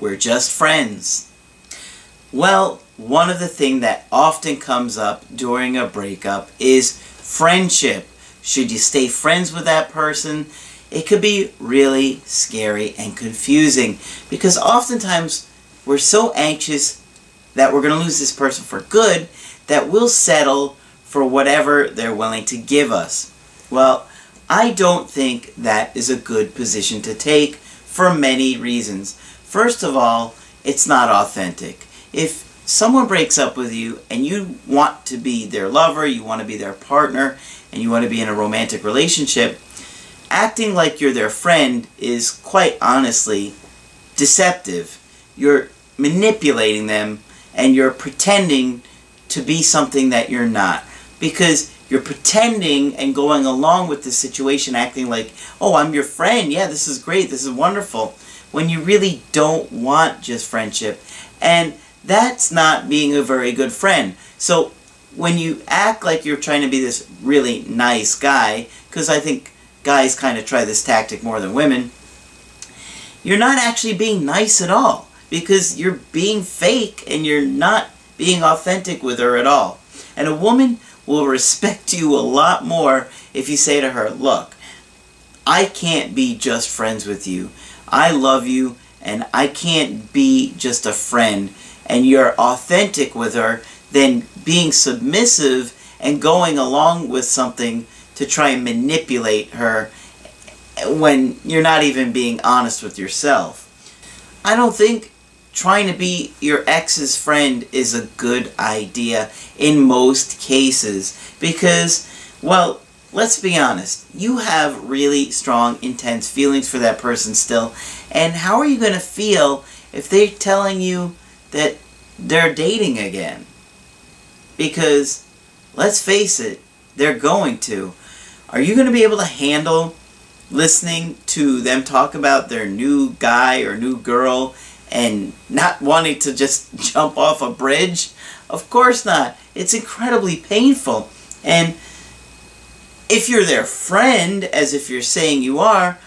we're just friends. Well, one of the things that often comes up during a breakup is friendship. Should you stay friends with that person? It could be really scary and confusing because oftentimes we're so anxious that we're going to lose this person for good that we'll settle for whatever they're willing to give us. Well, I don't think that is a good position to take for many reasons. First of all, it's not authentic. If someone breaks up with you and you want to be their lover, you want to be their partner, and you want to be in a romantic relationship, acting like you're their friend is quite honestly deceptive. You're manipulating them and you're pretending to be something that you're not. Because you're pretending and going along with the situation, acting like, oh, I'm your friend. Yeah, this is great. This is wonderful. When you really don't want just friendship. And that's not being a very good friend. So when you act like you're trying to be this really nice guy, because I think guys kind of try this tactic more than women, you're not actually being nice at all. Because you're being fake and you're not being authentic with her at all. And a woman will respect you a lot more if you say to her, look, I can't be just friends with you. I love you and I can't be just a friend. And you're authentic with her than being submissive and going along with something to try and manipulate her when you're not even being honest with yourself. I don't think trying to be your ex's friend is a good idea in most cases because, well, let's be honest, you have really strong, intense feelings for that person still, and how are you going to feel if they're telling you that they're dating again? Because, let's face it, they're going to. Are you going to be able to handle listening to them talk about their new guy or new girl and not wanting to just jump off a bridge? Of course not. It's incredibly painful. And if you're their friend, as if you're saying you are,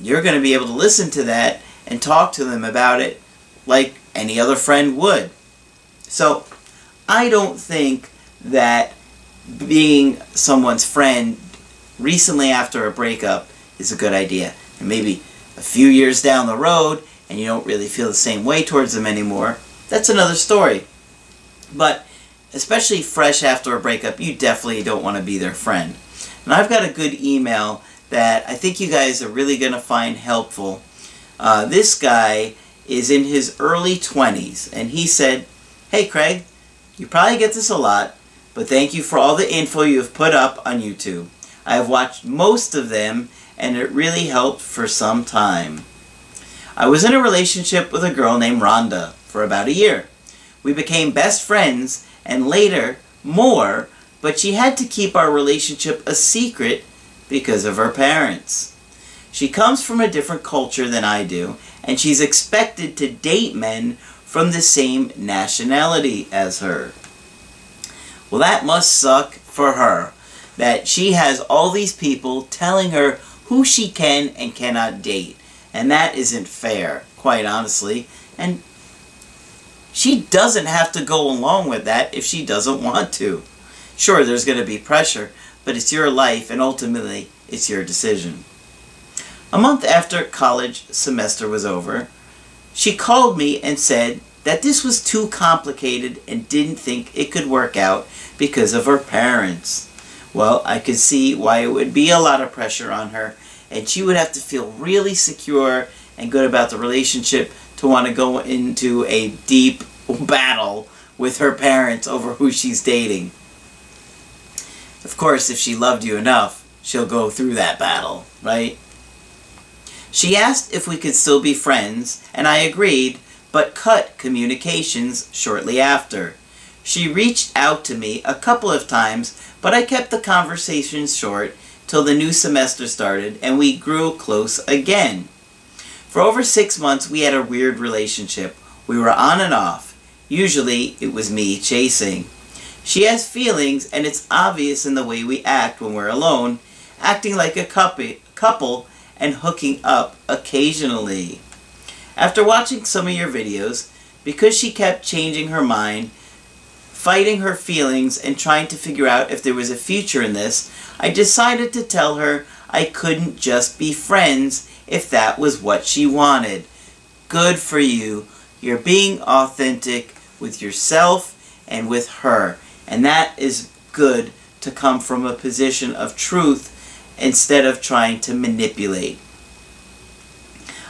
you're going to be able to listen to that and talk to them about it like any other friend would. So, I don't think that being someone's friend recently after a breakup is a good idea. And maybe a few years down the road, and you don't really feel the same way towards them anymore, that's another story. But especially fresh after a breakup, you definitely don't want to be their friend. And I've got a good email that I think you guys are really going to find helpful. Uh, this guy is in his early 20s, and he said, Hey Craig, you probably get this a lot, but thank you for all the info you have put up on YouTube. I have watched most of them, and it really helped for some time. I was in a relationship with a girl named Rhonda for about a year. We became best friends and later more, but she had to keep our relationship a secret because of her parents. She comes from a different culture than I do, and she's expected to date men from the same nationality as her. Well, that must suck for her, that she has all these people telling her who she can and cannot date. And that isn't fair, quite honestly. And she doesn't have to go along with that if she doesn't want to. Sure, there's going to be pressure, but it's your life and ultimately it's your decision. A month after college semester was over, she called me and said that this was too complicated and didn't think it could work out because of her parents. Well, I could see why it would be a lot of pressure on her and she would have to feel really secure and good about the relationship to want to go into a deep battle with her parents over who she's dating. Of course, if she loved you enough, she'll go through that battle, right? She asked if we could still be friends, and I agreed, but cut communications shortly after. She reached out to me a couple of times, but I kept the conversations short till the new semester started and we grew close again. For over six months, we had a weird relationship. We were on and off. Usually, it was me chasing. She has feelings, and it's obvious in the way we act when we're alone, acting like a couple and hooking up occasionally. After watching some of your videos, because she kept changing her mind, fighting her feelings, and trying to figure out if there was a future in this, I decided to tell her I couldn't just be friends if that was what she wanted. Good for you. You're being authentic with yourself and with her. And that is good to come from a position of truth instead of trying to manipulate.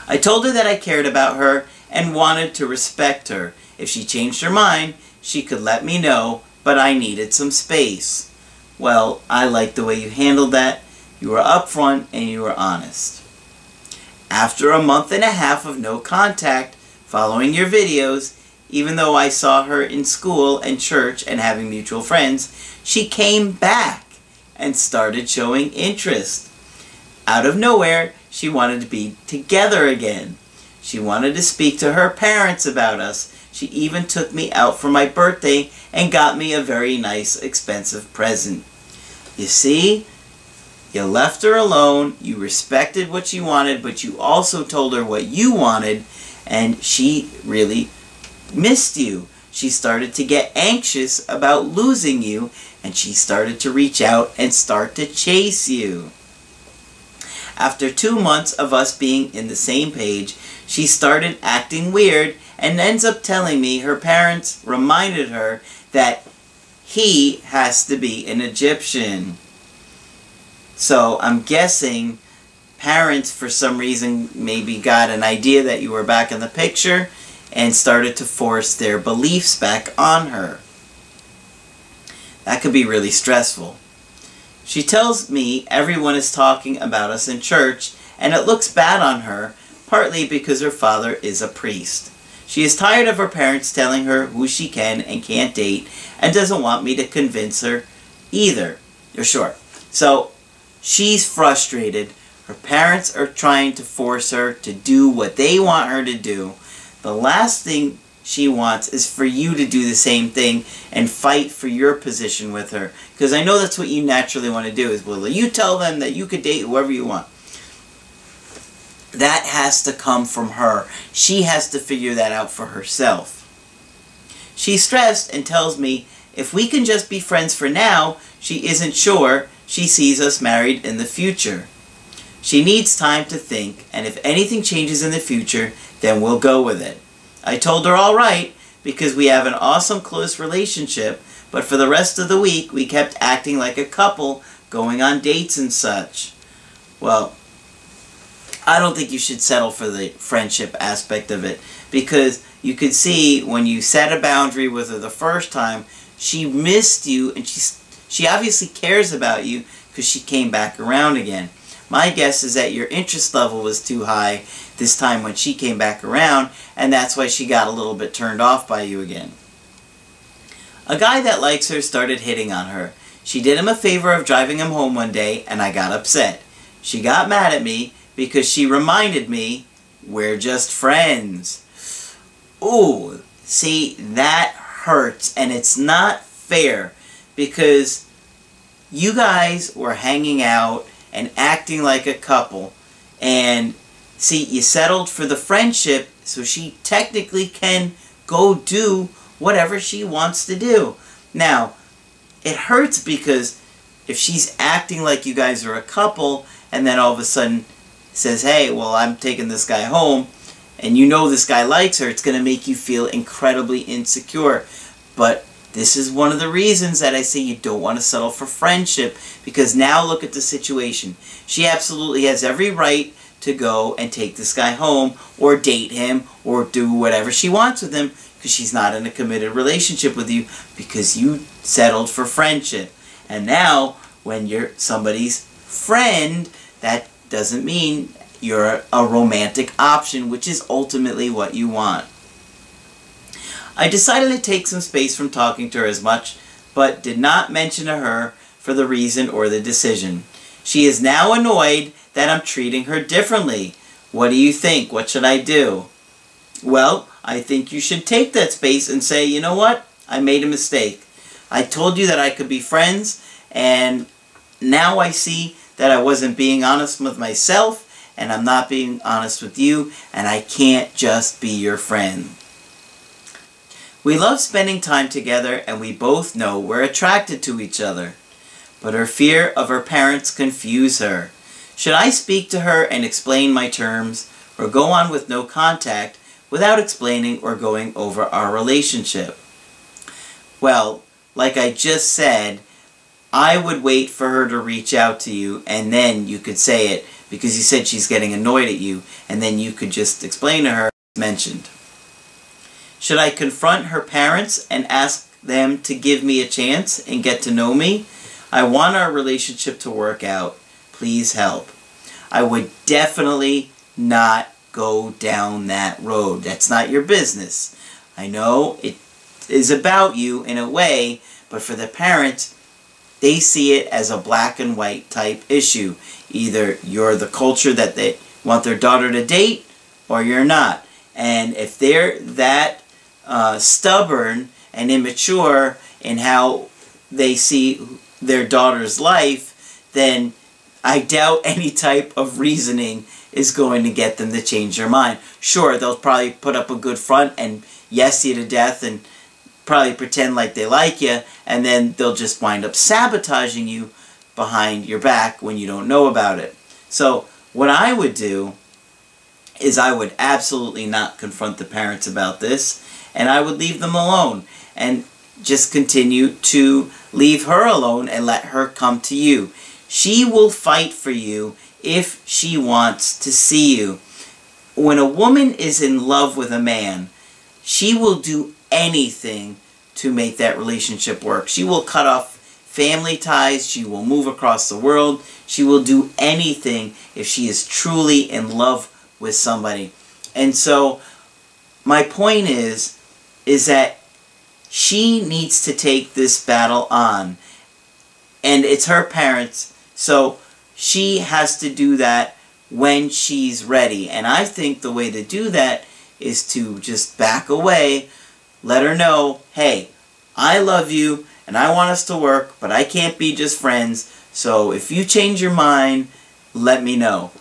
I told her that I cared about her and wanted to respect her. If she changed her mind, she could let me know, but I needed some space. Well, I like the way you handled that. You were upfront and you were honest. After a month and a half of no contact, following your videos, even though I saw her in school and church and having mutual friends, she came back and started showing interest. Out of nowhere, she wanted to be together again. She wanted to speak to her parents about us. She even took me out for my birthday and got me a very nice, expensive present. You see, you left her alone, you respected what she wanted, but you also told her what you wanted, and she really missed you. She started to get anxious about losing you, and she started to reach out and start to chase you. After two months of us being in the same page, she started acting weird and ends up telling me her parents reminded her that he has to be an Egyptian. So I'm guessing parents, for some reason, maybe got an idea that you were back in the picture and started to force their beliefs back on her. That could be really stressful. She tells me everyone is talking about us in church, and it looks bad on her, partly because her father is a priest. She is tired of her parents telling her who she can and can't date, and doesn't want me to convince her either. You're sure. So, she's frustrated. Her parents are trying to force her to do what they want her to do, the last thing she wants is for you to do the same thing and fight for your position with her. Because I know that's what you naturally want to do is, well, you tell them that you could date whoever you want. That has to come from her. She has to figure that out for herself. She's stressed and tells me if we can just be friends for now, she isn't sure she sees us married in the future. She needs time to think, and if anything changes in the future, then we'll go with it. I told her all right, because we have an awesome close relationship, but for the rest of the week, we kept acting like a couple, going on dates and such. Well, I don't think you should settle for the friendship aspect of it, because you could see when you set a boundary with her the first time, she missed you, and she, she obviously cares about you, because she came back around again. My guess is that your interest level was too high this time when she came back around, and that's why she got a little bit turned off by you again. A guy that likes her started hitting on her. She did him a favor of driving him home one day, and I got upset. She got mad at me because she reminded me, we're just friends. Ooh, see, that hurts, and it's not fair because you guys were hanging out and acting like a couple. And see, you settled for the friendship, so she technically can go do whatever she wants to do. Now, it hurts because if she's acting like you guys are a couple and then all of a sudden says, hey, well, I'm taking this guy home, and you know this guy likes her, it's going to make you feel incredibly insecure. But this is one of the reasons that I say you don't want to settle for friendship because now look at the situation. She absolutely has every right to go and take this guy home or date him or do whatever she wants with him because she's not in a committed relationship with you because you settled for friendship. And now when you're somebody's friend, that doesn't mean you're a romantic option, which is ultimately what you want. I decided to take some space from talking to her as much, but did not mention to her for the reason or the decision. She is now annoyed that I'm treating her differently. What do you think? What should I do? Well, I think you should take that space and say, you know what? I made a mistake. I told you that I could be friends, and now I see that I wasn't being honest with myself, and I'm not being honest with you, and I can't just be your friend. We love spending time together, and we both know we're attracted to each other. But her fear of her parents confuse her. Should I speak to her and explain my terms, or go on with no contact without explaining or going over our relationship? Well, like I just said, I would wait for her to reach out to you and then you could say it because you said she's getting annoyed at you and then you could just explain to her mentioned. Should I confront her parents and ask them to give me a chance and get to know me? I want our relationship to work out. Please help. I would definitely not go down that road. That's not your business. I know it is about you in a way, but for the parents, they see it as a black and white type issue. Either you're the culture that they want their daughter to date, or you're not. And if they're that uh, stubborn and immature in how they see their daughter's life, then I doubt any type of reasoning is going to get them to change their mind. Sure, they'll probably put up a good front and yes you to death and probably pretend like they like you, and then they'll just wind up sabotaging you behind your back when you don't know about it. So what I would do is I would absolutely not confront the parents about this, and I would leave them alone and just continue to leave her alone and let her come to you. She will fight for you if she wants to see you. When a woman is in love with a man, she will do anything to make that relationship work. She will cut off family ties. She will move across the world. She will do anything if she is truly in love with somebody. And so my point is, is that she needs to take this battle on. And it's her parents, so she has to do that when she's ready. And I think the way to do that is to just back away, let her know, hey, I love you and I want us to work, but I can't be just friends. So if you change your mind, let me know.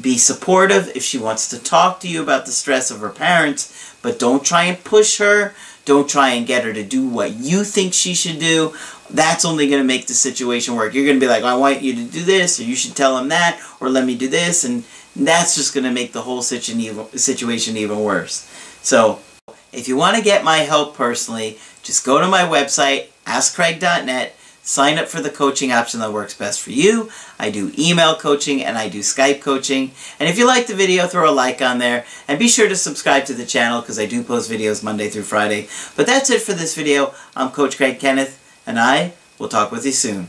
Be supportive if she wants to talk to you about the stress of her parents, but don't try and push her. Don't try and get her to do what you think she should do. That's only going to make the situation work. You're going to be like, I want you to do this, or you should tell him that, or let me do this, and that's just going to make the whole situation even worse. So, if you want to get my help personally, just go to my website, askcraig.net, sign up for the coaching option that works best for you. I do email coaching and I do Skype coaching. And if you like the video, throw a like on there. And be sure to subscribe to the channel because I do post videos Monday through Friday. But that's it for this video. I'm Coach Craig Kenneth, and I will talk with you soon.